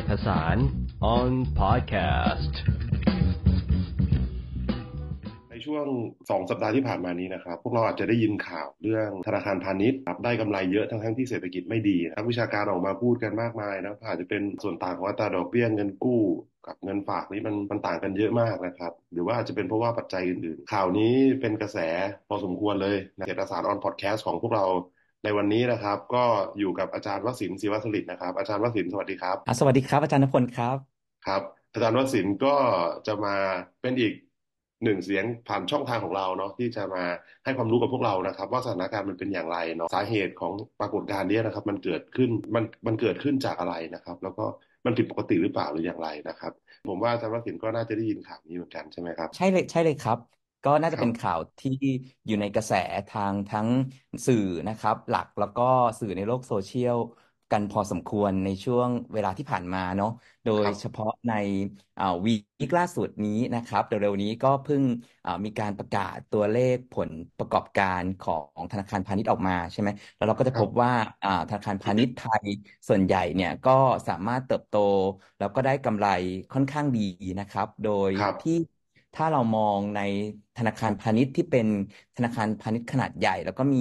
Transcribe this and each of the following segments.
ษฐศาสตร์ on podcast ในช่วงสองสัปดาห์ที่ผ่านมานี้นะครับ พวกเราอาจจะได้ยินข่าวเรื่องธนาคารพาณิชย์รับได้กำไรเยอะทั้งทั้งที่เศรษฐกิจไม่ดีนักวิชาการออกมาพูดกันมากมายนะอาจจะเป็นส่วนต่างของอัตราดอกเบี้ยเงินกู้กับเงินฝากนี่มันมันต่างกันเยอะมากนะครับ หรือว่าอาจจะเป็นเพราะว่าปัจจัยอื่นๆ ข่าวนี้เป็นกระแสพอสมควรเลยเศรษฐศาสตร์ออนพอดแคสต์ของพวกเรา ในวันนี้นะครับ ก็อยู่กับอาจารย์วสินทร์ศิวสลิดนะครับ อาจารย์วสินทร์สวัสดีครับอะสวัสดีครับ อาจารย์ณพลครับครับ อาจารย์วสินทร์ก็จะมาเป็นอีกหนึ่งเสียงผ่านช่องทางของเราเนาะที่จะมาให้ความรู้กับพวกเรานะครับ ว่าสถานการณ์มันเป็นอย่างไรเนาะสาเหตุของปรากฏการณ์เนี้ยนะครับ มันเกิดขึ้นมันมันเกิดขึ้นจากอะไรนะครับ แล้วก็มันผิดปกติหรือเปล่าหรืออย่างไรนะครับ ผมว่าอาจารย์วสินทร์ก็น่าจะได้ยินข่าวนี้เหมือนกันใช่ไหมครับ ใช่เลยใช่เลยครับ ก็น่าจะครัเป็บนข่าวที่อยู่ในกระแสทางทั้งสื่อนะครับ หลักแล้วก็สื่อในโลกโซเชียลกันพอสมควรในช่วงเวลาที่ผ่านมาเนาะโดคยรับเฉพาะในอ่าวีคล่าสุดนี้นะครับเร็วๆนี้ก็เพิ่งอ่ามีการประกาศตัวเลขผลประกอบการของธนาคารพาณิชย์ออกมาใช่ไหมแล้วเราก็จะคพรับบว่าอ่าธนาคารพาณิชย์ไทยส่วนใหญ่เนี่ยก็สามารถเติบโต แล้วก็ได้กำไรค่อนข้างดีนะครับ โดยครับที่ ถ้าเรามองในธนาคารพาณิชย์ที่เป็นธนาคารพาณิชย์ขนาดใหญ่ แล้วก็มี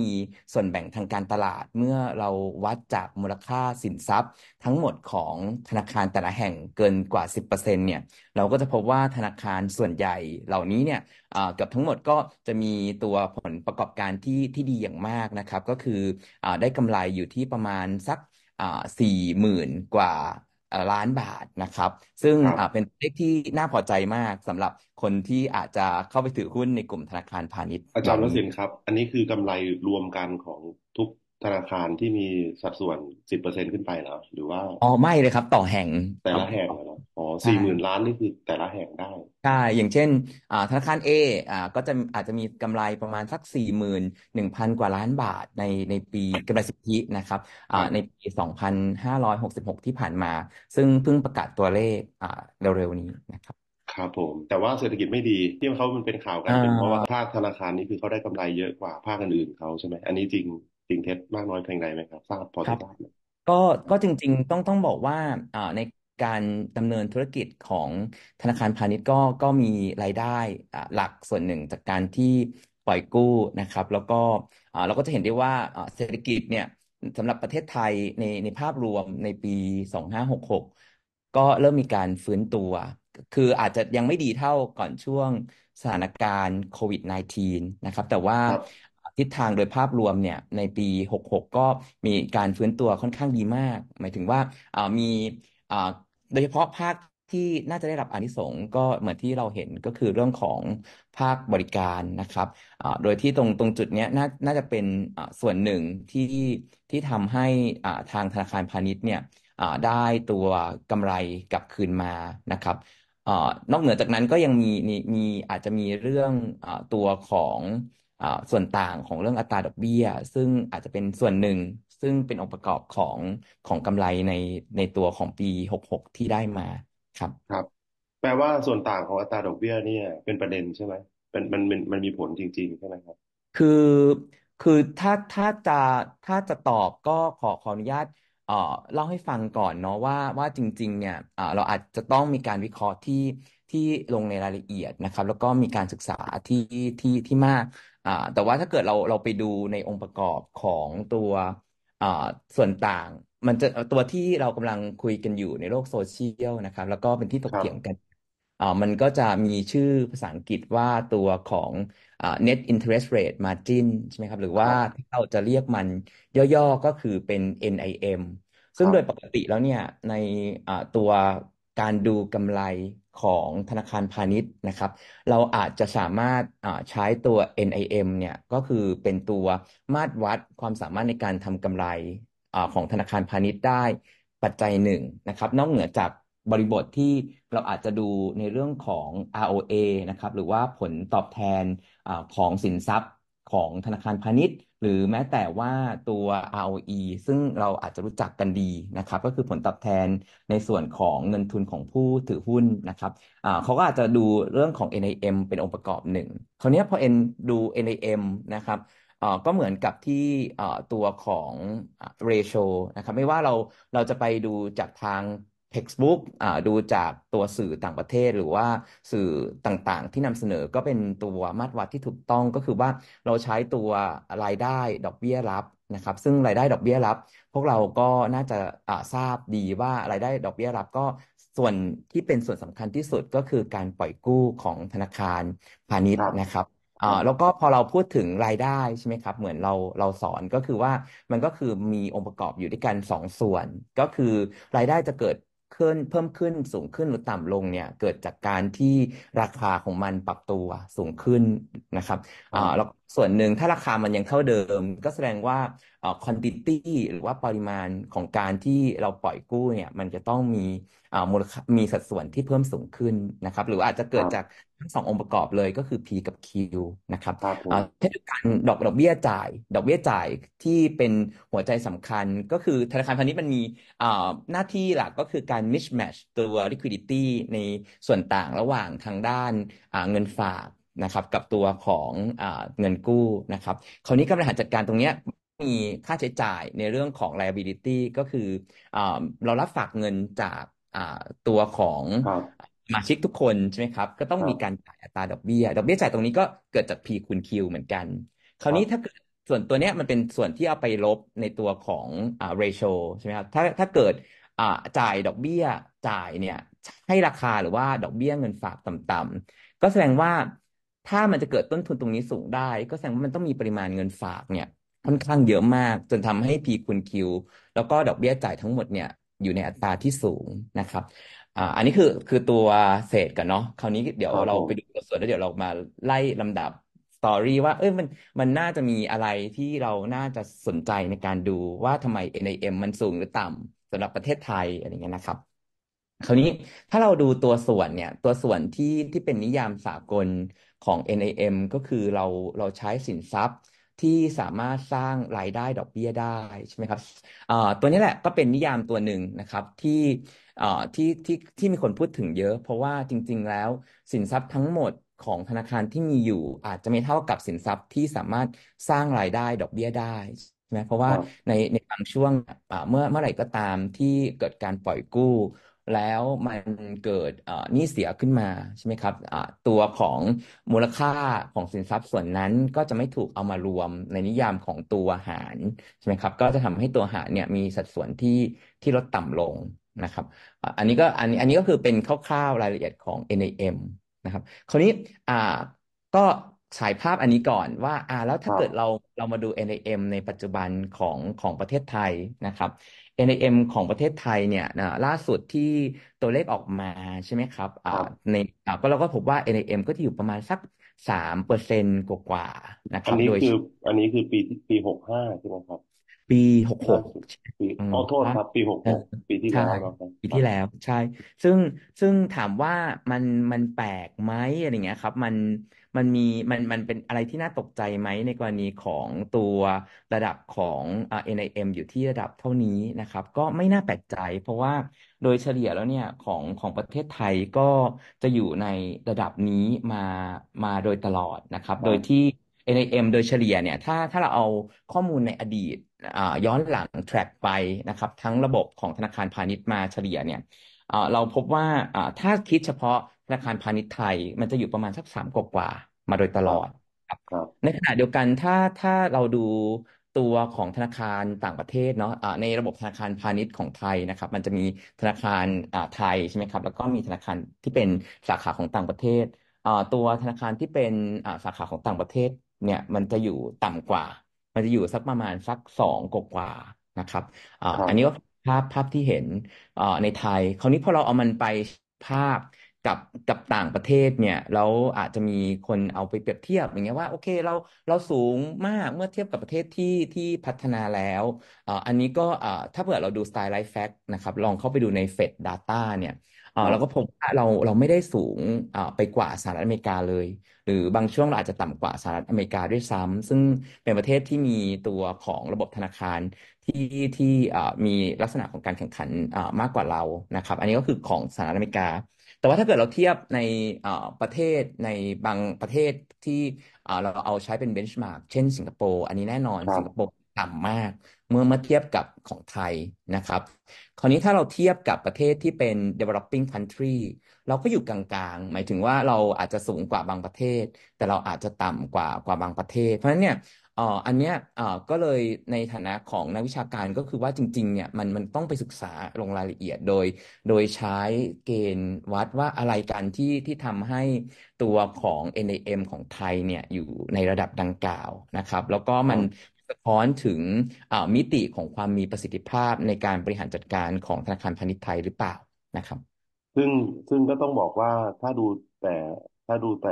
ส่วนแบ่งทางการตลาด เมื่อเราวัดจากมูลค่าสินทรัพย์ ทั้งหมดของธนาคารแต่ละแห่งเกินกว่า 10%เนี่ยเราก็จะพบว่าธนาคารส่วนใหญ่เหล่านี้เนี่ยอ่าเกือบทั้งหมดก็จะมีตัวผลประกอบการที่ที่ดีอย่างมากนะครับ ก็คืออ่าได้กำไรอยู่ที่ประมาณสักอ่าสี่หมื่นกว่า ล้านบาทนะครับ ซึ่งครับอ่าเป็นเลขที่น่าพอใจมากสำหรับคนที่อาจจะเข้าไปถือหุ้นในกลุ่มธนาคารพาณิชย์อาเหจารล่าย์วนี้สินทร์ครับ อันนี้คือกำไรรวมกันของทุก ธนาคารที่มีสัดส่วนสิบเปอร์เซ็นขึ้นไปเหรอหรือว่าอ๋อไม่เลยครับ ต่อแห่งแต่ต่อละแห่งเหรออ๋อใช่สี่หมื่นล้านนี่คือแต่ละแห่งได้ใช่อย่างเช่นอ่าธนาคาร A อ่าก็จะอาจจะมีกำไรประมาณสักสี่หมื่นหนึ่งพันกว่าล้านบาทในในปีกำไรสุทธินะครับคอ่ารับในปีสองพันห้าร้อยหกสิบหกที่ผ่านมา ซึ่งเพิ่งประกาศตัวเลขอ่าเร็วๆนี้นะครับครับผมแต่ว่าเศรษฐกิจไม่ดีที่เขามันเป็นข่าวกันอ่าเป็นเพราะว่าภาคธนาคารนี้คือเขาได้กำไรเยอะกว่าภาคอื่นๆเขาใช่ไหมอันนี้จริงจ ริงเท็จมากน้อยเพียงใดไหมครับทราบพอครัจะบทราบไหมก็ก็จริง ๆ ต้องต้องบอกว่าอ่าในการดำเนินธุรกิจของธนาคารพาณิชย์ก็ก็มีรายได้อ่าหลักส่วนหนึ่งจากการที่ปล่อยกู้นะครับ แล้วก็อ่าเราก็จะเห็นได้ว่าอ่าเศรษฐกิจเนี่ยสำหรับประเทศไทยในในภาพรวมในปี 2566 ก็เริ่มมีการฟื้นตัว คืออาจจะยังไม่ดีเท่าก่อนช่วงสถานการณ์โควิด -19 นะครับ แต่ว่าครับ ทิศทางโดยภาพรวมเนี่ยในปี 66 ก็มีการฟื้นตัวค่อนข้างดีมาก หมายถึงว่ามีโดยเฉพาะภาคที่น่าจะได้รับอานิสงส์ก็เหมือนที่เราเห็นก็คือเรื่องของภาคบริการนะครับ โดยที่ตรงตรงจุดนี้น่าน่าจะเป็นส่วนหนึ่งที่ที่ทำให้ทางธนาคารพาณิชย์เนี่ยได้ตัวกำไรกลับคืนมานะครับอนอกเหนือจากนั้นก็ยังมีมีมีอาจจะมีเรื่องอตัวของ ส่วนต่างของเรื่องอัตราดอกเบี้ย ซึ่งอาจจะเป็นส่วนหนึ่ง ซึ่งเป็นองค์ประกอบของของกำไรในในตัวของปี 66 ที่ได้มาครับครับ แปลว่าส่วนต่างของอัตราดอกเบี้ยเนี่ยเป็นประเด็นใช่ไหมเป็นมันมันมันมีผลจริงๆใช่ไหมครับ คือคือถ้าถ้าจะถ้าจะตอบก็ขอขออนุญาตเอ่อเล่าให้ฟังก่อนเนาะว่าว่าจริง ๆ เนี่ยอ่าเราอาจจะต้องมีการวิเคราะห์ที่ ที่ลงในรายละเอียดนะครับ แล้วก็มีการศึกษาที่ที่ที่มากอ่าแต่ว่าถ้าเกิดเราเราไปดูในองค์ประกอบของตัวอ่าส่วนต่าง มันจะตัวที่เรากำลังคุยกันอยู่ในโลกโซเชียลนะครับ แล้วก็เป็นที่ถคกรับเถียงกันอ่ามันก็จะมีชื่อภาษาอังกฤษว่าตัวของอ่า net interest rate margin ใช่ไหมครับ หรือคว่ารับที่เราจะเรียกมันย่อๆก็คือเป็น NIM คซึ่งรับโดยปกติแล้วเนี่ยในอ่าตัวการดูกำไร ของธนาคารพาณิชย์นะครับ เราอาจจะสามารถใช้ตัว NIM เนี่ยก็คือเป็นตัวมาตรวัดความสามารถในการทำกำไรอของธนาคารพาณิชย์ได้ปัจจัยหนึ่งนะครับ นอกเหนือจากบริบทที่เราอาจจะดูในเรื่องของ ROA นะครับ หรือว่าผลตอบแทนอของสินทรัพย์ของธนาคารพาณิชย์ หรือแม้แต่ว่าตัว ROE ซึ่งเราอาจจะรู้จักกันดีนะครับ ก็คือผลตอบแทนในส่วนของเงินทุนของผู้ถือหุ้นนะครับเขาก็อาจจะดูเรื่องของ NIM เป็นองค์ประกอบหนึ่งคราวนี้พอ N ดู NIM นะครับก็เหมือนกับที่ตัวของ ratio นะครับไม่ว่าเราเราจะไปดูจากทาง textbook อ่าดูจากตัวสื่อต่างประเทศหรือว่าสื่อต่างๆ ที่นำเสนอก็เป็นตัวมาตรวัดที่ถูกต้องก็คือว่าเราใช้ตัวรายได้ดอกเบี้ยรับนะครับ ซึ่งรายได้ดอกเบี้ยรับ พวกเราก็น่าจะอ่าทราบดีว่ารายได้ดอกเบี้ยรับก็ส่วนที่เป็นส่วนสำคัญที่สุดก็คือการปล่อยกู้ของธนาคารพาณิชย์นะครับอ่าแล้วก็พอเราพูดถึงรายได้ใช่ไหมครับ เหมือนเราเราสอนก็คือว่ามันก็คือมีองค์ประกอบอยู่ด้วยกันสองส่วน ก็คือรายได้จะเกิด ขึ้นเพิ่มขึ้นสูงขึ้นหรือต่ำลงเนี่ย เกิดจากการที่ราคาของมันปรับตัวสูงขึ้นนะครับอ่าแล้วส่วนหนึ่งถ้าราคามันยังเท่าเดิม ก็แสดงว่าอ่า quantity หรือว่าปริมาณของการที่เราปล่อยกู้เนี่ย มันจะต้องมีอ่ามูลค่ามีสัดส่วนที่เพิ่มสูงขึ้นนะครับ หรืออาจจะเกิดจากทั้งสององค์ประกอบเลยก็คือ P กับ Q นะครับครับผมอ่าเช่นเดียวกันดอกดอกเบี้ยจ่าย ดอกเบี้ยจ่ายที่เป็นหัวใจสำคัญก็คือธนาคารพาณิชย์มันมีอ่าหน้าที่หลักก็คือการ mismatch ตัว liquidity ในส่วนต่างระหว่างทางด้านอ่าเงินฝาก นะครับกับตัวของอ่าเงินกู้นะครับคราวนี้การบริหารจัดการตรงเนี้ยมีค่าใช้จ่ายในเรื่องของ liability ก็คืออ่าเรารับฝากเงินจากอ่าตัวของครับสมาชิกทุกคนใช่ไหมครับ ก็ต้องครับมีการจ่ายอัตราดอกเบี้ย ดอกเบี้ยจ่ายตรงนี้ก็เกิดจาก P คูณ Q เหมือนกัน คราวนี้ถ้าเกิดส่วนตัวเนี้ยมันเป็นส่วนที่เอาไปลบในตัวของอ่า ratio ใช่ไหมครับ ถ้าถ้าเกิดอ่าจ่ายดอกเบี้ยจ่ายเนี่ยให้ราคาหรือว่าดอกเบี้ยเงินฝากต่ำๆก็แสดงว่า ถ้ามันจะเกิดต้นทุนตรงนี้สูงได้ ก็แสดงว่ามันต้องมีปริมาณเงินฝากเนี่ย ค่อนข้างเยอะมาก จนทำให้ P คูณ Q แล้วก็ดอกเบี้ยจ่ายทั้งหมดเนี่ยอยู่ในอัตราที่สูงนะครับอ่าอันนี้คือคือตัวเศษกันเนาะคราวนี้เดี๋ยวครับเราผมไปดูตัวส่วนแล้วเดี๋ยวเรามาไล่ลำดับสตอรี่ว่าเอ้ยมันมันน่าจะมีอะไรที่เราน่าจะสนใจในการดูว่าทำไม NIM มันสูงหรือต่ำสำหรับประเทศไทยอะไรเงี้ยนะครับ คราวนี้ถ้าเราดูตัวส่วนเนี่ย ตัวส่วนที่ที่เป็นนิยามสากลของ NIM ก็คือเราเราใช้สินทรัพย์ที่สามารถสร้างรายได้ดอกเบี้ยได้ใช่ไหมครับอ่าตัวนี้แหละก็เป็นนิยามตัวหนึ่งนะครับที่อ่าที่ที่ที่มีคนพูดถึงเยอะ เพราะว่าจริง ๆ แล้วสินทรัพย์ทั้งหมดของธนาคารที่มีอยู่อาจจะไม่เท่ากับสินทรัพย์ที่สามารถสร้างรายได้ดอกเบี้ยได้ใช่ไหมเพราะว่าครับในในบางช่วงอ่าเมื่อเมื่อไหร่ก็ตามที่เกิดการปล่อยกู้ แล้วมันเกิดเอ่อหนี้เสียขึ้นมาใช่ไหมครับอ่าตัวของมูลค่าของสินทรัพย์ส่วนนั้นก็จะไม่ถูกเอามารวมในนิยามของตัวหารใช่ไหมครับ ก็จะทำให้ตัวหารเนี่ยมีสัดส่วนที่ที่ลดต่ำลงนะครับ อันนี้ก็อันนี้อันนี้ก็คือเป็นคร่าวๆรายละเอียดของ NAM นะครับ คราวนี้อ่าก็ฉายภาพอันนี้ก่อนว่าอ่าแล้วถ้าเกิดเราเรามาดู NAM ในปัจจุบันของของประเทศไทยนะครับ NIM ของประเทศไทยเนี่ยนะล่าสุดที่ตัวเลขออกมาใช่ไหมครับอ่าครับในอ่าก็เราก็พบว่า NIM ก็จะอยู่ประมาณสักสามเปอร์เซ็นต์กว่าๆนะคอัรันบนี้โดยคืออันนี้คือปีที่ปีหกห้าใช่ไหมครับ ปีหกหล่ากสุดปีอืมอ๋อโทษว่าครับ ปีหกเอหอกปีที่ใช่แล้วเนาะครับปีครัที่บแล้วใช่ ซึ่งซึ่งถามว่ามันมันแปลกไหมอะไรเงี้ยครับ มัน มันมีมันมันเป็นอะไรที่น่าตกใจไหมในกรณีของตัวระดับของอ่า NIM อยู่ที่ระดับเท่านี้นะครับ ก็ไม่น่าแปลกใจ เพราะว่าโดยเฉลี่ยแล้วเนี่ยของของประเทศไทยก็จะอยู่ในระดับนี้มามาโดยตลอดนะครับคโดรัยบที่ NIM โดยเฉลี่ยเนี่ยถ้าถ้าเราเอาข้อมูลในอดีตอ่าย้อนหลัง track ไปนะครับ ทั้งระบบของธนาคารพาณิชย์มาเฉลี่ยเนี่ยอ่าเราพบว่าอ่าถ้าคิดเฉพาะ ธนาคารพาณิชย์ไทย มันจะอยู่ประมาณสักสามกว่าๆมาโดยตคลรัอบดครับครับในขณะเดียวกันถ้าถ้าเราดูตัวของธนาคารต่างประเทศเนาะอ่าในระบบธนาคารพาณิชย์ของไทยนะครับ มันจะมีธนาคารอ่าไทยใช่ไหมครับ แล้วก็มีธนาคารที่เป็นสาขาของต่างประเทศอ่าตัวธนาคารที่เป็นอ่าสาขาของต่างประเทศเนี่ยมันจะอยู่ต่ำกว่า มันจะอยู่สักประมาณสักสองกว่าๆนะครับอ่าครัอับนนี้ก็ภาพภาพที่เห็นอ่าในไทย คราวนี้พอเราเอามันไปภาพ กับกับต่างประเทศเนี่ยแล้วอาจจะมีคนเอาไปเปรียบเทียบอย่างเงี้ยว่าโอเคเราเราสูงมากเมื่อเทียบกับประเทศที่ที่พัฒนาแล้วอ่าอันนี้ก็อ่าถ้าเผื่อเราดู Style Life Fact นะครับลองเข้าไปดูใน Fed Data เนี่ยคเอ่อรับเราก็พบว่าเราเราไม่ได้สูงอ่าไปกว่าสหรัฐอเมริกาเลย หรือบางช่วงเราอาจจะต่ำกว่าสหรัฐอเมริกาด้วยซ้ำซึ่งเป็นประเทศที่มีตัวของระบบธนาคารที่ที่อ่ามีลักษณะของการแข่งขันอ่ามากกว่าเรานะครับ อันนี้ก็คือของสหรัฐอเมริกา แต่ว่าถ้าเกิดเราเทียบในอ่าประเทศในบางประเทศที่อ่าเราเอาใช้เป็น benchmark เช่นสิงคโปร์อันนี้แน่นอนครัสิงคโปร์ต่ำมาก เมื่อเมื่อเทียบกับของไทยนะครับ คราวนี้ถ้าเราเทียบกับประเทศที่เป็น developing country เราก็อยู่กลางๆ หมายถึงว่าเราอาจจะสูงกว่าบางประเทศ แต่เราอาจจะต่ำกว่ากว่าบางประเทศ เพราะฉะนั้นเนี่ย เอ่ออันเนี้ยเอ่อก็เลยในฐานะของนักวิชาการก็คือว่าจริง ๆ เนี่ยมันมันต้องไปศึกษาลงรายละเอียดโดย โดยใช้เกณฑ์วัดว่าอะไรกันที่ที่ทำให้ตัวของ NAM ของไทยเนี่ยอยู่ในระดับดังกล่าวนะครับ แล้วก็มันสะท้อนถึงมิติของความมีประสิทธิภาพในการบริหารจัดการของธนาคารพาณิชย์ไทยหรือเปล่านะครับ ซึ่งซึ่งก็ต้องบอกว่าถ้าดูแต่ถ้าดูแต่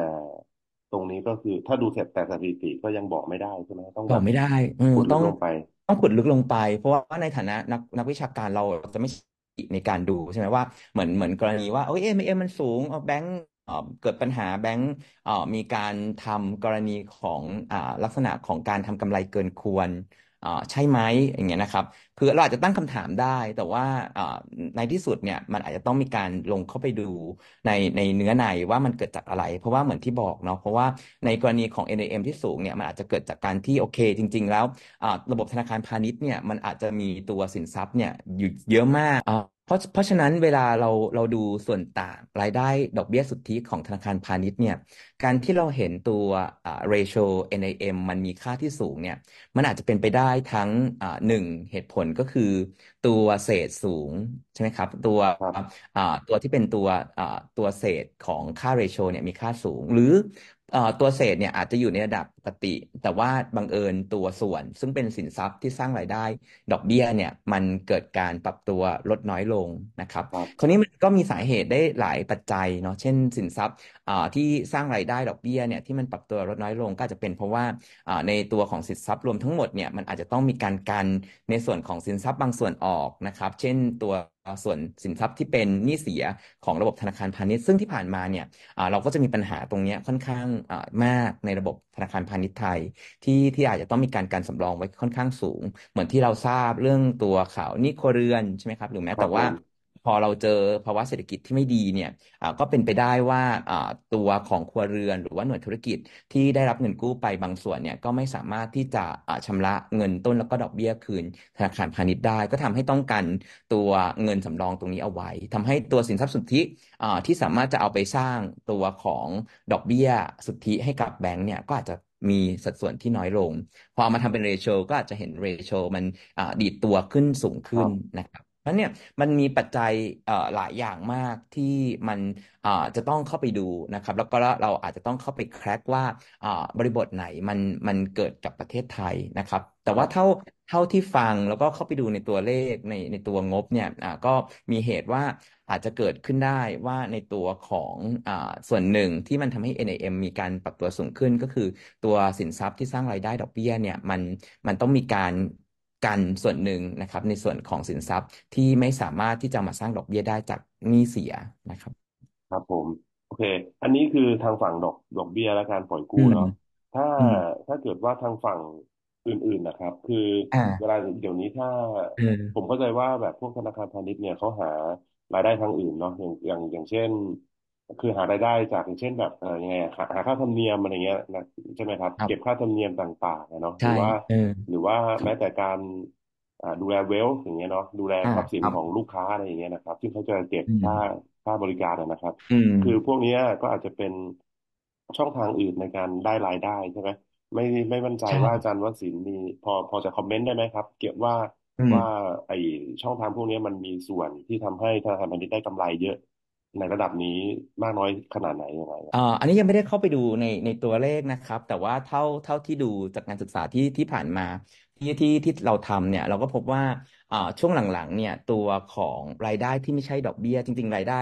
ตรงนี้ก็คือถ้าดูเสร็จแต่สถิติก็ยังบอกไม่ได้ใช่ไหมต้องบแบอกบไม่ได้เออขุดลึต้อกงลงไป ต้องขุดลึกลงไป เพราะว่าในฐานะนักนักวิชาการเราจะไม่ใช่ในการดูใช่ไหมว่าเหมือนเหมือนกรณีว่าเอ้ยเอ็มเอ็มมันสูงเอาแบงก์เอ่อเกิดปัญหาแบงก์เอ่อมีการทำกรณีของอ่าลักษณะของการทำกำไรเกินควรอ่า ใช่ไหมอย่างเงี้ยนะครับคือเราอาจจะตั้งคำถามได้ แต่ว่าอ่าในที่สุดเนี่ยมันอาจจะต้องมีการลงเข้าไปดูในในเนื้อในว่ามันเกิดจากอะไร เพราะว่าเหมือนที่บอกเนาะเพราะว่าในกรณีของ NAM ที่สูงเนี่ยมันอาจจะเกิดจากการที่โอเค จริง ๆ แล้วอ่าระบบธนาคารพาณิชย์เนี่ยมันอาจจะมีตัวสินทรัพย์เนี่ยอยู่เยอะมากอ่าเพ ราะเพราะฉะนั้นเวลาเราเราดูส่วนต่างรายได้ดอกเบี้ยสุทธิของธนาคารพาณิชย์เนี่ยการที่เราเห็นตัวอ่า ratio NAM มันมีค่าที่สูงเนี่ยมันอาจจะเป็นไปได้ทั้งอ่าหนึ่งเหตุผลก็คือ ตัวเศษสูงใช่ไหมครับตัวครับอ่าตัวที่เป็นตัวอ่าตัวเศษของค่าเรโชเนี่ยมีค่าสูง หรืออ่า ตัวเศษเนี่ยอาจจะอยู่ในระดับปกติ แต่ว่าบังเอิญตัวส่วน ซึ่งเป็นสินทรัพย์ที่สร้างรายได้ ดอกเบี้ยเนี่ยมันเกิดการปรับตัวลดน้อยลงนะครับครับคราวนี้มันก็มีสาเหตุได้หลายปัจจัยเนาะเช่น สินทรัพย์อ่าที่สร้างรายได้ดอกเบี้ยเนี่ยที่มันปรับตัวลดน้อยลงก็อาจจะเป็นเพราะว่าอ่าในตัวของสินทรัพย์รวมทั้งหมดเนี่ยมันอาจจะต้องมีการกันในส่วนของสินทรัพย์บางส่วนออกนะครับ เช่นตัวส่วนสินทรัพย์ที่เป็นหนี้เสียของระบบธนาคารพาณิชย์ซึ่งที่ผ่านมาเนี่ยเราก็จะมีปัญหาตรงนี้ค่อนข้างมากในระบบธนาคารพาณิชย์ไทย ที่ที่อาจจะต้องมีการการสำรองไว้ค่อนข้างสูง เหมือนที่เราทราบเรื่องตัวข่าวหนี้ครัวเรือนใช่ไหมครับ หรือแม้แต่ว่า พอเราเจอภาวะเศรษฐกิจที่ไม่ดีเนี่ยอ่าก็เป็นไปได้ว่าอ่าตัวของครัวเรือนหรือว่าหน่วยธุรกิจที่ได้รับเงินกู้ไปบางส่วนเนี่ยก็ไม่สามารถที่จะอ่าชำระเงินต้นแล้วก็ดอกเบี้ยคืนธนาคารพาณิชย์ได้ ก็ทำให้ต้องกันตัวเงินสำรองตรงนี้เอาไว้ทำให้ตัวสินทรัพย์สุทธิอ่าที่สามารถจะเอาไปสร้างตัวของดอกเบี้ยสุทธิให้กับแบงก์เนี่ยก็อาจจะมีสัดส่วนที่น้อยลง พอเอามาทำเป็นเรโชก็อาจจะเห็นเรโชมันอ่าดีดตัวขึ้นสูงคขึ้รันบนะครับ เพราะเนี่ยมันมีปัจจัยเอ่อหลายอย่างมากที่มันอ่าจะต้องเข้าไปดูนะครับ แล้วก็เราอาจจะต้องเข้าไปแคร็กว่าอ่าบริบทไหนมันมันเกิดกับประเทศไทยนะครับ แต่ว่าเท่าเท่าที่ฟังแล้วก็เข้าไปดูในตัวเลขในในตัวงบเนี่ยอ่าก็มีเหตุว่าอาจจะเกิดขึ้นได้ว่าในตัวของอ่าส่วนหนึ่งที่มันทำให้ NAM มีการปรับตัวสูงขึ้นก็คือตัวสินทรัพย์ที่สร้างรายได้ดอกเบี้ยเนี่ยมันมันต้องมีการ กันส่วนหนึ่งนะครับ ในส่วนของสินทรัพย์ที่ไม่สามารถที่จะมาสร้างดอกเบี้ยได้จากหนี้เสียนะครับ ครับผม โอเค อันนี้คือทางฝั่งดอกดอกเบี้ยและการปล่อยอืกู้มเนาะถ้าอืมถ้าเกิดว่าทางฝั่งอื่นๆนะครับ คืออ่าเวลาเดี๋ยวนี้ถ้าเออผมเข้าใจว่าแบบพวกธนาคารพาณิชย์เนี่ยเขาหารายได้ทางอื่นเนาะอย่างอย่างอย่างเช่น คือหารายได้จากอย่างเช่นแบบเออยังไงอะหาหาค่าธรรมเนียมอะไรเงี้ยนะใช่ไหมครับ ครับเก็บค่าธรรมเนียมต่างๆอะเนาะหใช่รือว่า เออ หรือว่าครับแม้แต่การอ่าดูแลเวลอย่างเงี้ยเนาะดูแลอ่าทรัพย์สินครับ ของลูกค้าอะไรอย่างเงี้ยนะครับ ที่เขาจะเก็บอืม ค่าค่าบริการอะนะครับ อืม คือพวกเนี้ยก็อาจจะเป็นช่องทางอื่นในการได้รายได้ใช่ไหมไม่ไม่มั่นใจใช่ ว่าอาจารย์วศินทร์มีพอพอจะคอมเมนต์ได้ไหมครับ เกี่ยวว่าอืม ว่าไอช่องทางพวกเนี้ยมันมีส่วนที่ทำให้ธนาคารพาณิชย์ได้กำไรเยอะ ในระดับนี้มากน้อยขนาดไหนยังไงอ่าอันนี้ยังไม่ได้เข้าไปดูในในตัวเลขนะครับ แต่ว่าเท่าเท่าที่ดูจากการศึกษาที่ที่ผ่านมาที่ที่ที่เราทำเนี่ยเราก็พบว่าอ่าช่วงหลังๆเนี่ยตัวของรายได้ที่ไม่ใช่ดอกเบี้ย จริง ๆ รายได้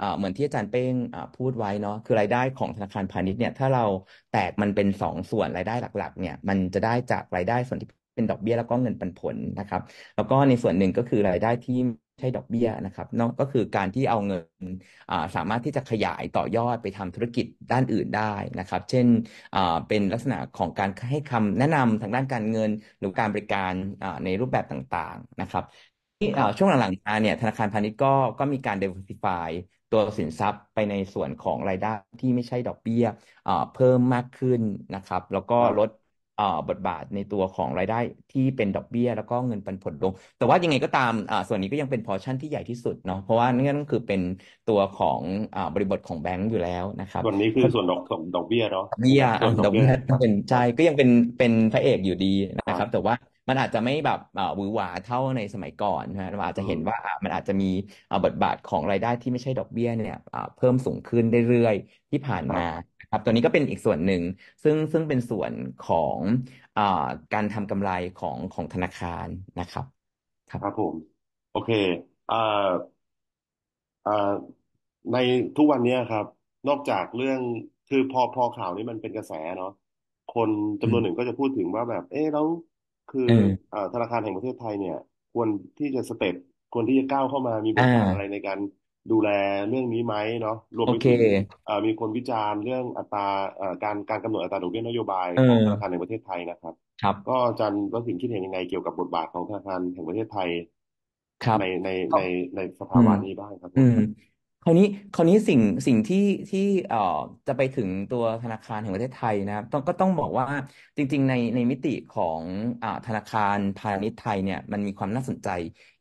อ่าเหมือนที่อาจารย์เป้งอ่าพูดไว้เนาะคือรายได้ของธนาคารพาณิชย์เนี่ยถ้าเราแตกมันเป็นสองส่วนรายได้หลักๆเนี่ยมันจะได้จากรายได้ส่วนที่เป็นดอกเบี้ยแล้วก็เงินปันผลนะครับ แล้วก็ในส่วนหนึ่งก็คือรายได้ที่ ช่ดอกเบี้ยนะครับเนาะก็คือการที่เอาเงินอ่าสามารถที่จะขยายต่อยอดไปทำธุรกิจด้านอื่นได้นะครับ เช่นอ่าเป็นลักษณะของการให้คำแนะนำทางด้านการเงิน หรือการบริการอ่าในรูปแบบต่างๆนะครับที่ครัอ่าบช่วงหลังๆมาเนี่ยธนาคารพาณิชย์ก็ก็มีการ diversify ตัวสินทรัพย์ไปในส่วนของรายได้ที่ไม่ใช่ดอกเบี้ยอ่าเพิ่มมากขึ้นนะครับ แล้วก็ครับลดอ่อ บทบาทในตัวของรายได้ที่เป็นดอกเบี้ย แล้วก็เงินปันผลลง แต่ว่ายังไงก็ตามอ่าส่วนนี้ก็ยังเป็น portion ที่ใหญ่ที่สุดเนาะเพราะว่านี่ก็คือเป็นตัวของอ่าบริบทของแบงก์อยู่แล้วนะครับส่วนนี้คือส่วนดอกดอกเบี้ยเนาะดอกเบี้ยส่วนดดออกกเบี้เบี้ยยครับเป็นใช่ก็ยังเป็นเป็นพระเอกอยู่ดีครับนะครัรับบแต่ว่ามันอาจจะไม่แบบอ่าหวือหวาเท่าในสมัยก่อนนะเราอาจจะอืเห็นว่าอ่ามันอาจจะมีอ่าบทบาทของรายได้ที่ไม่ใช่ดอกเบี้ยเนี่ยอ่าเพิ่มสูงขึ้นเรื่อยๆที่ผ่านครับมานะ ครับตัวนี้ก็เป็นอีกส่วนหนึ่ง ซึ่งซึ่งเป็นส่วนของอ่าการทำกำไรของของธนาคารนะครับ ครับครับผม โอเคอ่าอ่าในทุกวันเนี้ยครับ นอกจากเรื่องคือพอพอข่าวนี้มันเป็นกระแสเนาะคนจำนวนหนึ่งก็จะพูดถึงว่าแบบ เอ๊ะแล้วคือเอออ่าธนาคารแห่งประเทศไทยเนี่ย ควรที่จะสเต็ปควรที่จะก้าวเข้ามามีบอ่าทบาทอะไรในการ ดูแลเรื่องนี้ไหมเนาะรวมโอไปเคถึงอ่ามีคนวิจารณ์เรื่องอัตราอ่าการการกำหนดอัตราดอกเบี้ยนโยบายเอของอธนาคารแห่งประเทศไทยนะครับ ครับ ก็อาจารย์วัสินคิดเห็นยังไงเกี่ยวกับบทบาทของธนาคารแห่งประเทศไทยครับในในก็ในในสอืภาวะมนี้บ้างครับผอืมม คราวนี้คราวนี้สิ่งสิ่งที่ที่เอ่อจะไปถึงตัวธนาคารแห่งประเทศไทยนะครับต้องก็ต้องบอกว่าจริง ๆ ในในมิติของอ่าธนาคารพาณิชย์ไทยเนี่ยมันมีความน่าสนใจ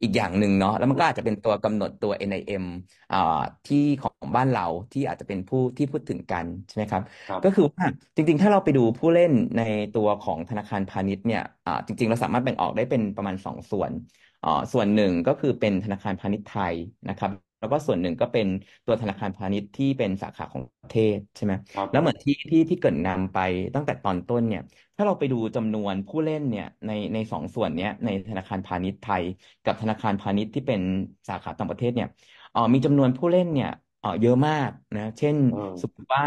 อีกอย่างหนึ่งเนาะแล้วมันก็อาจจะเป็นตัวกำหนดตัว NIM อ่าที่ของบ้านเราที่อาจจะเป็นผู้ที่พูดถึงกันใช่ไหมครับครับก็คือว่าจริง ๆ ถ้าเราไปดูผู้เล่นในตัวของธนาคารพาณิชย์เนี่ยอ่าจริง ๆ เราสามารถแบ่งออกได้เป็นประมาณสองส่วนอ่าส่วนหนึ่งก็คือเป็นธนาคารพาณิชย์ไทยนะครับ แล้วก็ส่วนหนึ่งก็เป็นตัวธนาคารพาณิชย์ที่เป็นสาขาของประเทศใช่ไหมครับแล้วผเหมืมอนที่ที่ที่เกริ่นนำไปตั้งแต่ตอนต้นเนี่ย ถ้าเราไปดูจำนวนผู้เล่นเนี่ยในในสองส่วนเนี้ยในธนาคารพาณิชย์ไทย กับธนาคารพาณิชย์ที่เป็นสาขาต่างประเทศเนี่ยเอ่อมีจำนวนผู้เล่นเนี่ยเอ่อเยอะมากนะ เช่นเออสมมติว่า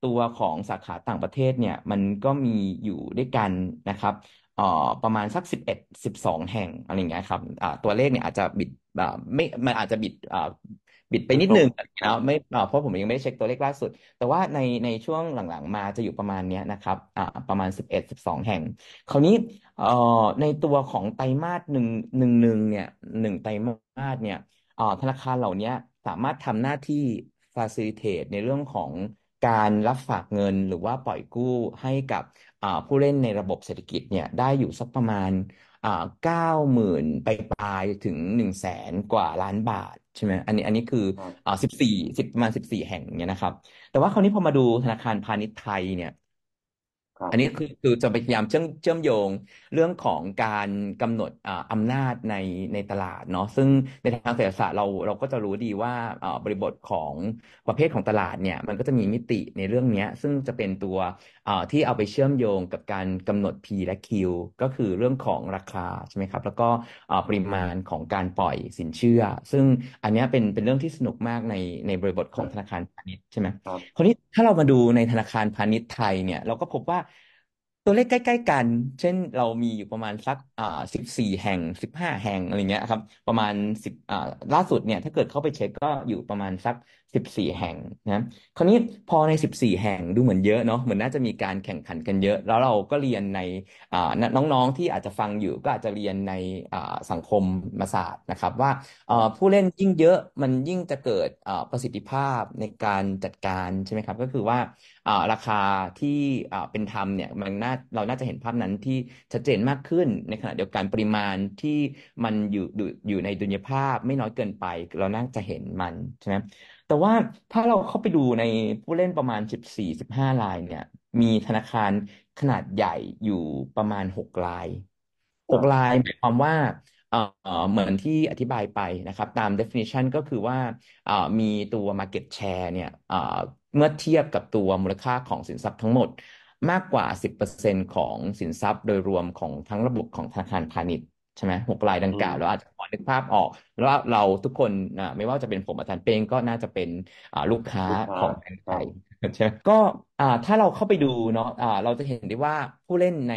ตัวของสาขาต่างประเทศเนี่ย มันก็มีอยู่ด้วยกันนะครับ เอ่อประมาณสักสิบเอ็ดสิบสองแห่งอะไรอย่างเงี้ยครับอ่าตัวเลขเนี่ยอาจจะบิดอ่าไม่มันอาจจะบิดอ่าบิดไปไม่นิดตรนึงงครันะบไม่อ่าเพราะผมยังไม่ได้เช็คตัวเลขล่าสุด แต่ว่าในในช่วงหลังๆ มาจะอยู่ประมาณเนี้ยนะครับอ่าประมาณสิบเอ็ดสิบสองแห่ง คราวนี้เอ่อในตัวของไตรมาสหนึ่งหนึ่งหนึ่งเนี่ยหนึ่งไตรมาสเนี่ยเอ่อธนาคารเหล่านี้สามารถทำหน้าที่ facilitate ในเรื่องของ การรับฝากเงินหรือว่าปล่อยกู้ให้กับอ่าผู้เล่นในระบบเศรษฐกิจเนี่ยได้อยู่สักประมาณอ่าเก้าหมื่นไปปลายๆถึงหนึ่งแสนกว่าล้านบาทใช่ไหมอันนี้อันนี้คือครับอ่าสิบสี่สิบประมาณสิบสี่แห่งเนี่ยนะครับ แต่ว่าคราวนี้พอมาดูธนาคารพาณิชย์ไทยเนี่ยครับ อันนี้คือคือจะพยายามเชื่อมเชื่อมโยงเรื่องของการกำหนดอ่าอำนาจในในตลาดเนาะซึ่งในทางเศรษฐศาสตร์เราเราก็จะรู้ดีว่าอ่าบริบทของประเภทของตลาดเนี่ยมันก็จะมีมิติในเรื่องเนี้ยซึ่งจะเป็นตัวอ่าที่เอาไปเชื่อมโยงกับการกำหนด P และ Q ก็คือเรื่องของราคาใช่ไหมครับแล้วก็อ่าปริมาณของการปล่อยสินเชื่อ ซึ่งอันเนี้ยเป็นเป็นเรื่องที่สนุกมากในในบริบทของธนาคารพาณิชย์ใช่ไหมครับคราวนี้ถ้าเรามาดูในธนาคารพาณิชย์ไทยเนี่ยเราก็พบว่า ตัวเลขใกล้ๆกัน เช่นเรามีอยู่ประมาณสักอ่าสิบสี่แห่งสิบห้าแห่งอะไรเงี้ยครับ ประมาณสิบอ่าล่าสุดเนี่ย ถ้าเกิดเข้าไปเช็คก็อยู่ประมาณสักสิบสี่แห่งนะคราวนี้พอในสิบสี่แห่งดูเหมือนเยอะเนาะเหมือนน่าจะมีการแข่งขันกันเยอะ แล้วเราก็เรียนในน้องๆที่อาจจะฟังอยู่ก็อาจจะเรียนในสังคมศาสตร์นะครับ ว่าผู้เล่นยิ่งเยอะมันยิ่งจะเกิดประสิทธิภาพในการจัดการใช่ไหมครับ ก็คือว่าราคาที่เป็นธรรมเนี่ยมันน่าเราน่าจะเห็นภาพนั้นที่ชัดเจนมากขึ้นในขณะเดียวกันปริมาณที่มันอยู่อยู่ในดุลยภาพไม่น้อยเกินไป เราน่าจะเห็นมันใช่ไหม แต่ว่าถ้าเราเข้าไปดูในผู้เล่นประมาณสิบสี่สิบห้ารายเนี่ย มีธนาคารขนาดใหญ่อยู่ประมาณหกรายคหรักบลายหมายความว่าเอ่อเหมือนที่อธิบายไปนะครับ ตาม definition ก็คือว่าเอ่อมีตัว market share เนี่ยเอ่อเมื่อเทียบกับตัวมูลค่าของสินทรัพย์ทั้งหมดมากกว่า 10%ของสินทรัพย์โดยรวมของทั้งระบบของธนาคารพาณิชย์ใช่ไหมหกรายดังอืกล่าวมเราอาจจะพอ นึกภาพออกแล้วว่าเราทุกคนนะไม่ว่าจะเป็นผมอาจารย์เป้งก็น่าจะเป็นอ่าลูกค้าลูกค้าของแบงก์คไทรับยใช่ไหมก็อ่าถ้าเราเข้าไปดูเนาะอ่าเราจะเห็นได้ว่าผู้เล่นใน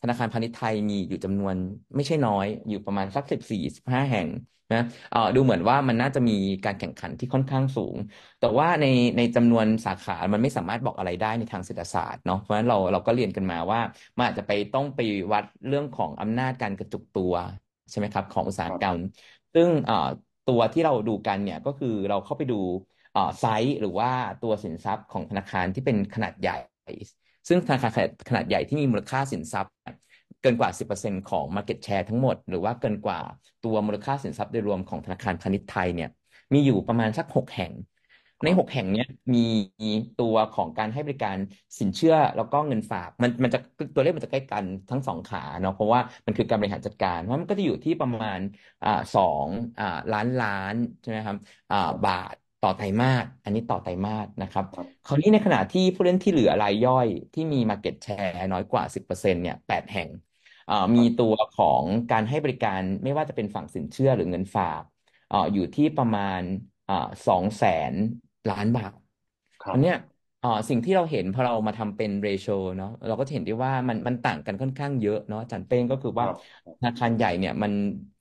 ธนาคารพาณิชย์ไทยมีอยู่จำนวนไม่ใช่น้อยอยู่ประมาณสักสิบสี่สิบห้าแห่งนะเอ่อดูเหมือนว่ามันน่าจะมีการแข่งขันที่ค่อนข้างสูง แต่ว่าในในจำนวนสาขา มันไม่สามารถบอกอะไรได้ในทางเศรษฐศาสตร์เนาะ เพราะฉะนั้นเราเราก็เรียนกันมาว่ามันอาจจะไปต้องไปวัดเรื่องของอำนาจการกระจุกตัว ใช่ไหมครับ ของอุตสาหครับกรรม ซึ่งเอ่อตัวที่เราดูกันเนี่ยก็คือเราเข้าไปดูเอ่อไซส์หรือว่าตัวสินทรัพย์ของธนาคารที่เป็นขนาดใหญ่ ซึ่งธนาคารขนาดใหญ่ที่มีมูลค่าสินทรัพย์เกินกว่า 10%ของ market share ทั้งหมด หรือว่าเกินกว่าตัวมูลค่าสินทรัพย์โดยรวมของธนาคารพาณิชย์ไทยเนี่ยมีอยู่ประมาณสัก 6 แห่ง ใน6แห่งเนี้ยมีตัวของการให้บริการสินเชื่อแล้วก็เงินฝากมันมันจะตัวเลขมันจะใกล้กันทั้งสองขาเนาะเพราะว่ามันคือการบริหารจัดการเพราะมันก็จะอยู่ที่ประมาณอ่าสองอ่าล้านล้านใช่ไหมครับอ่าบาทต่อไตรมาสอันนี้ต่อไตรมาสนะครับ ครับคราวนี้ในขณะที่ผู้เล่นที่เหลือรายย่อยที่มี market share น้อยกว่า 10%เนี่ยแปดแห่งอ่ามีตัวของการให้บริการไม่ว่าจะเป็นฝั่งสินเชื่อหรือเงินฝากอ่าอยู่ที่ประมาณอ่าสองแสน ล้านบาทครับอันเนี้ยอ่าสิ่งที่เราเห็นพอเรามาทำเป็นเรโชเนาะเราก็จะเห็นได้ว่ามันมันต่างกันค่อนข้างเยอะเนาะอาจารย์เป้งก็คือคว่ารับธนาคารใหญ่เนี่ยมัน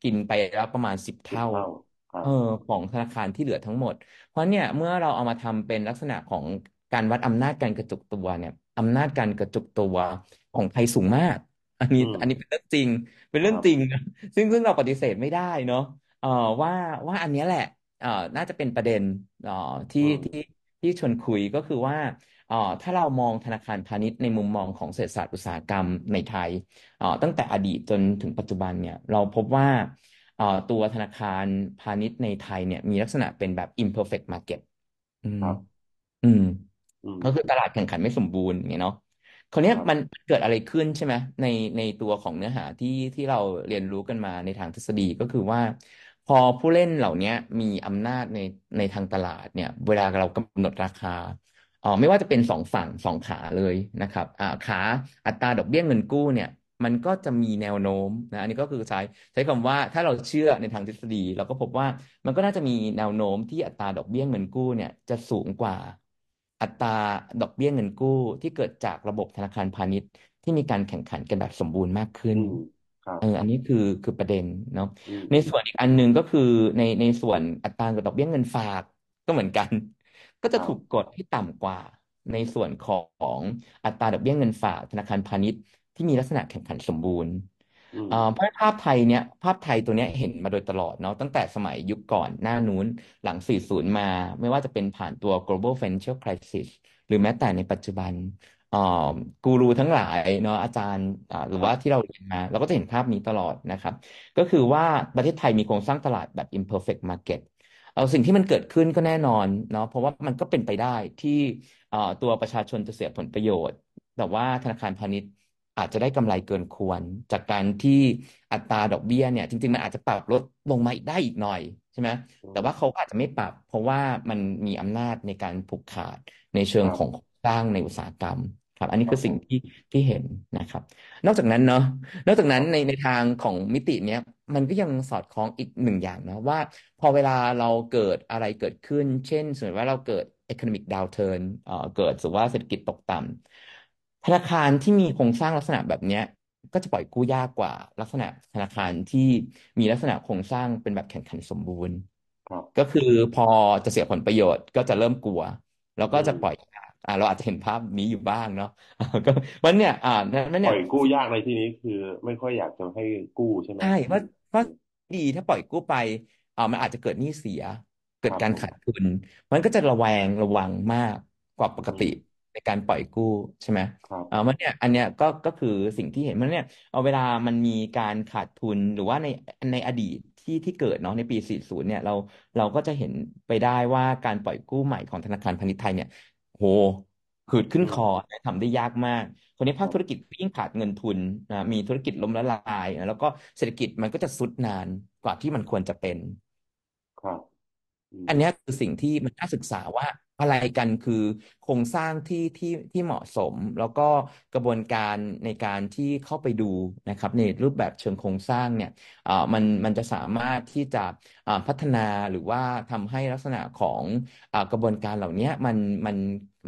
กินไปแล้วประมาณสิบสิบเท่าเท่าครับเออของธนาคารที่เหลือทั้งหมด เพราะเนี่ยเมื่อเราเอามาทำเป็นลักษณะของการวัดอำนาจการกระจุกตัวเนี่ยอำนาจการกระจุกตัวของไทยสูงมาก อันนี้อืมอันนี้เป็นเรื่องจริงเป็นคเรื่อรังบจริงนะซึ่งซึ่งเราปฏิเสธไม่ได้เนาะเอ่อว่าว่าอันเนี้ยแหละ เอ่อน่าจะเป็นประเด็นเอ่ออืที่มที่ที่ชวนคุยก็คือว่าเอ่อถ้าเรามองธนาคารพาณิชย์ในมุมมองของเศรษฐศาสตร์อุตสาหกรรมในไทยเอ่อตั้งแต่อดีตจนถึงปัจจุบันเนี่ยเราพบว่าเอ่อตัวธนาคารพาณิชย์ในไทยเนี่ยมีลักษณะเป็นแบบ imperfect market อืคมรับอืม อืมก็คือตลาดแข่งขันไม่สมบูรณ์อย่างเงี้ยเนาะคราวเนี้คยรับมันเกิดอะไรขึ้นใช่ไหมในในตัวของเนื้อหาที่ที่เราเรียนรู้กันมาในทางทฤษฎีก็คือว่า พอผู้เล่นเหล่านี้มีอำนาจในในทางตลาดเนี่ย เวลาเรากำหนดราคาอ่อไม่ว่าจะเป็นสองฝั่งสองขาเลยนะครับอ่าขาอัตราดอกเบี้ยเงินกู้เนี่ย มันก็จะมีแนวโน้มนะอันนี้ก็คือใช้ใช้คำว่าถ้าเราเชื่อในทางทฤษฎี เราก็พบว่ามันก็น่าจะมีแนวโน้มที่อัตราดอกเบี้ยเงินกู้เนี่ยจะสูงกว่า อัตราดอกเบี้ยเงินกู้ที่เกิดจากระบบธนาคารพาณิชย์ที่มีการแข่งขันกันแบบสมบูรณ์มากขึ้น เอออันนี้คือคือประเด็นเนาะอืมในส่วนอีกอันหนึ่งก็คือในในส่วนอัตราดอกเบี้ยเงินฝากก็เหมือนกัน ก็คจะรับถูกกดให้ต่ำกว่า ในส่วนของอัตราดอกเบี้ยเงินฝากธนาคารพาณิชย์ที่มีลักษณะแข่งขันสมบูรณ์อืมเอ่อเพราะภาพไทยเนี้ยภาพไทยตัวเนี้ยเห็นมาโดยตลอดเนาะตั้งแต่สมัยยุคก่อนหน้านู้นหลัง 40 มา ไม่ว่าจะเป็นผ่านตัว global financial crisis หรือแม้แต่ในปัจจุบันเอ่อ กูรูทั้งหลายเนาะอาจารย์อ่าหรือคว่ารับที่เราเรียนมา เราก็จะเห็นภาพนี้ตลอดนะครับ ก็คือว่าประเทศไทยมีโครงสร้างตลาดแบบ imperfect market เอาสิ่งที่มันเกิดขึ้นก็แน่นอนเนาะเพราะว่ามันก็เป็นไปได้ที่เอ่อตัวประชาชนจะเสียผลประโยชน์ แต่ว่าธนาคารพาณิชย์อาจจะได้กำไรเกินควร จากการที่อัตราดอกเบี้ยเนี่ยจริง ๆ มันอาจจะปรับลดลงมาอีกได้อีกหน่อยใช่ไหมอืแต่มว่าเขาอาจจะไม่ปรับ เพราะว่ามันมีอำนาจในการผูกขาดในเชิคงรับของโครงสร้างในอุตสาหกรรม ครับ อันนี้ครัคืบอผสิ่งมที่ที่เห็นนะครับ นอกจากนั้นเนาะนอกจากคนั้รันบในในทางของมิติเนี้ยมันก็ยังสอดคล้องอีกหนึ่งอย่างนะว่า พอเวลาเราเกิดอะไรเกิดขึ้น เช่นสมมติว่าเราเกิด economic downturn เอ่อเกิดสมมติว่าเศรษฐกิจตกต่ำธนาคารที่มีโครงสร้างลักษณะแบบเนี้ยก็จะปล่อยกู้ยากกว่าลักษณะธนาคารที่มีลักษณะโครงสร้างเป็นแบบแข่งขันสมบูรณ์ครับก็คือพอจะเสียผลประโยชน์ก็จะเริ่มกลัว แล้วอืก็จะมปล่อยยาก อ่าเราอาจจะเห็นภาพนี้อยู่บ้างเนาะก็มันเนี่ย อ่านั้นปเนี่ล่ยอยกู้ยากในที่นี้คือ ไม่ค่อยอยากจะให้กู้ใช่ไหมใช่เพราะเพอืราะมดีถ้าปล่อยกู้ไปอ่ามันอาจจะเกิดหนี้เสีย เกิคดรับการผมขาดทุน มันก็จะระแวงระวังมากกว่าปกอืติมในการปล่อยกู้ใช่ไหมครับอ่ามันเนี่ย อันเนี้ยก็ก็คือสิ่งที่เห็นมันเนี่ยเอาเวลามันมีการขาดทุนหรือว่าในในอดีตที่ที่เกิดเนาะในปี 40 เนี่ยเราเราก็จะเห็นไปได้ว่าการปล่อยกู้ใหม่ของธนาคารพาณิชย์ไทยเนี่ย โหหืดขึ้อืนมคอทำได้ยากมาก คนนี้คภารัคบธุรกิจยิ่งขาดเงินทุนนะมีธุรกิจล้มละลายนะแล้วก็เศรษฐกิจมันก็จะทรุดนานกว่าที่มันควรจะเป็น ครับ อืมอันเนี้ยคือสิ่งที่มันน่าศึกษาว่า อะไรกันคือโครงสร้างที่ที่ที่เหมาะสม แล้วก็กระบวนการในการที่เข้าไปดูนะครับ ในรูปแบบเชิงโครงสร้างเนี่ยมันมันจะสามารถที่จะพัฒนาหรือว่าทำให้ลักษณะของอกระบวนการเหล่านี้มันมัน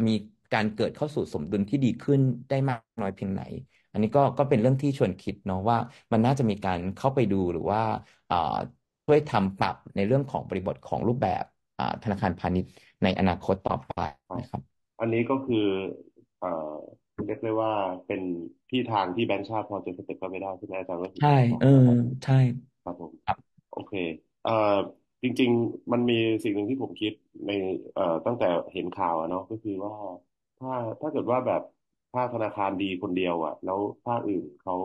มีการเกิดเข้าสู่สมดุลที่ดีขึ้นได้มากน้อยเพียงไหน อันนี้ก็ก็เป็นเรื่องที่ชวนคิดเนาะว่ามันน่าจะมีการเข้าไปดูหรือว่าช่วยทำปรับในเรื่องของบริบทของรูปแบบธนาคารพาณิชย์ ในอนาคตต่อไปครับนะครับ อันนี้ก็คือเอ่อเรียกได้ว่าเป็นที่ทางที่แบงก์ชาติพอจะสเต็ปก็ไม่ได้ใช่ไหมอาจารย์ก็คือใช่บอกเออนะครับใช่ครับผมครับโอเคเอ่อจริง ๆ มันมีสิ่งหนึ่งที่ผมคิดในเอ่อตั้งแต่เห็นข่าวอะเนาะก็คือว่าถ้าถ้าเกิดว่าแบบธถ้าธนาคารดีคนเดียวอะแล้วภาคอื่นเขา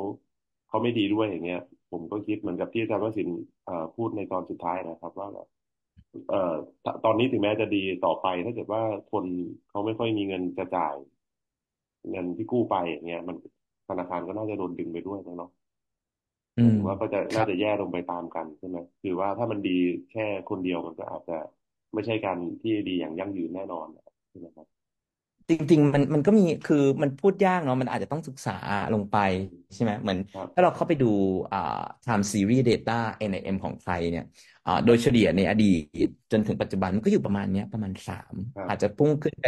เขาไม่ดีด้วยอย่างเงี้ย ผมก็คิดเหมือนกับที่อาจารย์วสินทร์เอ่อพูดในตอนสุดท้ายนะครับ ว่าแบบ เอ่อตตอนนี้ถึงแม้จะดีต่อไป ถ้าเกิดว่าคนเขาไม่ค่อยมีเงินจะจ่าย เงินที่กู้ไปอย่างเงี้ย มันธนาคารก็น่าจะโดนดึงไปด้วยนะเนาะอืหมายมถึงว่าก็จะครัน่าบจะแย่ลงไปตามกันใช่ไหมคือว่าถ้ามันดีแค่คนเดียวมันก็อาจจะไม่ใช่การที่ดีอย่างยั่งยืนแน่นอนใช่ไหมครับ จริง ๆ มันมันก็มีคือมันพูดยากเนาะมันอาจจะต้องศึกษาลงไปใช่ไหมเหมือนครับถ้าเราเข้าไปดูอ่า time series data NIM ของไทยเนี่ยอ่าโดยเฉลี่ยในอดีตจนถึงปัจจุบันมันก็อยู่ประมาณเนี้ยประมาณสามครับอาจจะพุ่งขึ้นไป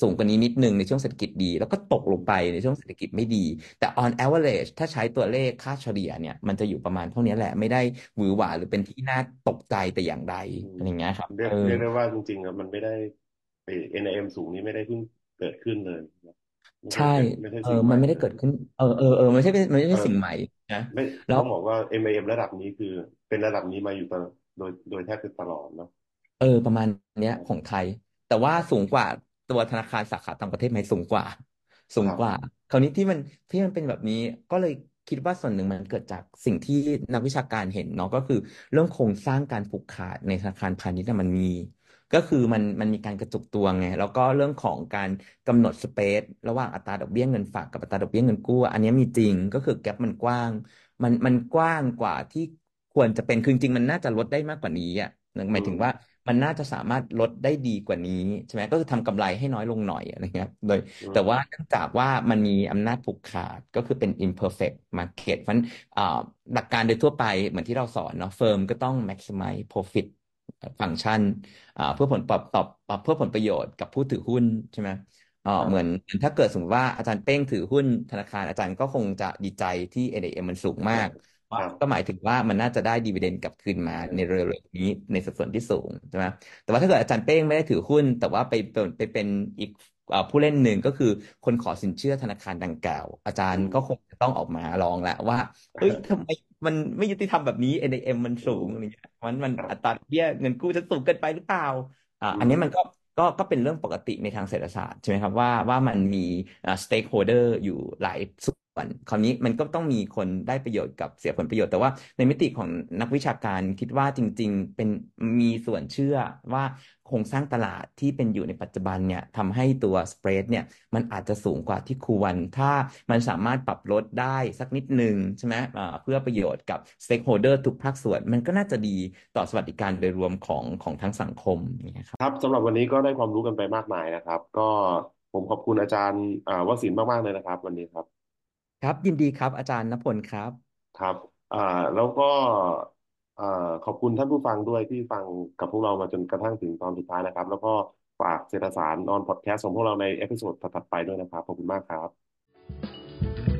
สูงกว่านี้นิดนึงในช่วงเศรษฐกิจดี แล้วก็ตกลงไปในช่วงเศรษฐกิจไม่ดี แต่ on average ถ้าใช้ตัวเลขค่าเฉลี่ยเนี่ยมันจะอยู่ประมาณเท่านี้แหละไม่ได้หวือหวาหรือเป็นที่น่าตกใจแต่อย่างใดอืมอะไรเงี้ยครับเรียกเออเรียกได้ว่าจริงๆอะมันไม่ได้เอ่อ NIM สูงนี้ไม่ได้เพิ่ง เกิดขึ้นเลยนะไม่ใช่ใช่ไม่ใช่เอสิ่องใหมันม่ไม่เลได้ยเกิดขึ้น เออเออเออไม่ใช่เป็นมันไม่เอใช่อ สิ่งใหม่นะไม่แล้ว ต้องบอกว่า MIM ระดับนี้คือเป็นระดับนี้มาอยู่ตลอดโดยโดยแทบจะตลอดเนาะเออ ประมาณเนี้ย ของไทย แต่ว่าสูงกว่าตัวธนาคารสาขาต่างประเทศไหมสูงกว่า สูงครับกว่า คราวนี้ที่มันที่มันเป็นแบบนี้ก็เลยคิดว่าส่วนหนึ่งมันเกิดจากสิ่งที่นักวิชาการเห็นเนาะก็คือเรื่องโครงสร้างการผูกขาดในธนาคารพาณิชย์น่ะมันมี ก็คือมันมันมีการกระจุกตัวไงแล้วก็เรื่องของการกำหนดสเปซระหว่างอัตราดอกเบี้ยเงินฝากกับอัตราดอกเบี้ยเงินกู้ อันเนี้ยมีจริงก็คือแกปมันกว้าง มันมันกว้างกว่าที่ควรจะเป็นคือจริงๆมันน่าจะลดได้มากกว่านี้อะหอืมายถึมงว่ามันน่าจะสามารถลดได้ดีกว่านี้ใช่ไหมก็คือทำกำไรให้น้อยลงหน่อยอะไรเงี้ยโดยอืแต่มว่าเนื่องจากว่ามันมีอำนาจผูกขาดก็คือเป็น imperfect market เพราะฉะนั้นอ่าหลักการโดยทั่วไปเหมือนที่เราสอนเนาะ firm ก็ต้อง maximize profit function อ่าเพื่อผลตอบตอบเพื่อผลประโยชน์กับผู้ถือหุ้นใช่ไหมเอ่อครับเหมือนถ้าเกิดสมมติว่าอาจารย์เป้งถือหุ้นธนาคารอาจารย์ก็คงจะดีใจที่ NIM มันสูงมากครับก็หมายถึงว่ามันน่าจะได้ dividend กลับคืนมาในเร็วๆนี้ในสัดส่วนที่สูงใช่ไหมแต่ว่าถ้าเกิดอาจารย์เป้งไม่ได้ถือหุ้น แต่ว่าไปเป็นไปเป็นอีกเอ่อผู้เล่นหนึ่งก็คือคนขอสินเชื่อธนาคารดังกล่าว อืมอาจารย์ก็คงจะต้องออกมาร้องแหละว่าเอ้ยทำไม มันไม่ยุติธรรมแบบนี้ NIM มันอืสูงมอะไรเงี้ยมันมันครับอัตราดอกเบี้ยเงินกู้จะสูงเกินไปหรือเปล่าอ่าอือันนี้มมันก็ก็ก็เป็นเรื่องปกติในทางเศรษฐศาสตร์ใช่ไหมครับว่าว่ามันมีอ่า stakeholder อยู่หลายส่วนคราวนี้มันก็ต้องมีคนได้ประโยชน์กับเสียผลประโยชน์แต่ว่าในมิติของนักวิชาการคิดว่าจริง ๆ เป็นมีส่วนเชื่อว่าโครงสร้างตลาดที่เป็นอยู่ในปัจจุบันเนี่ยทำให้ตัวสเปรดเนี่ยมันอาจจะสูงกว่าที่ควร ถ้ามันสามารถปรับลดได้สักนิดหนึ่งใช่ไหมเพื่อประโยชน์กับ stakeholder ทุกภาคส่วน มันก็น่าจะดีต่อสวัสดิการโดยรวมของของทั้งสังคมอย่างเงี้ยครับครับสำหรับวันนี้ก็ได้ความรู้กันไปมากมายนะครับ ก็ผมขอบคุณอาจารย์วสินมากๆเลยนะครับ วันนี้ครับ ครับ ยินดีครับ อาจารย์ณพลครับ ครับอ่าแล้วก็อ่าขอบคุณท่านผู้ฟังด้วยที่ฟังกับพวกเรามาจนกระทั่งถึงตอนสุดท้ายนะครับ แล้วก็ฝากเศรษฐสาร on Podcast ของพวกเราใน episode ถัดๆไปด้วยนะครับ ขอบคุณมากครับ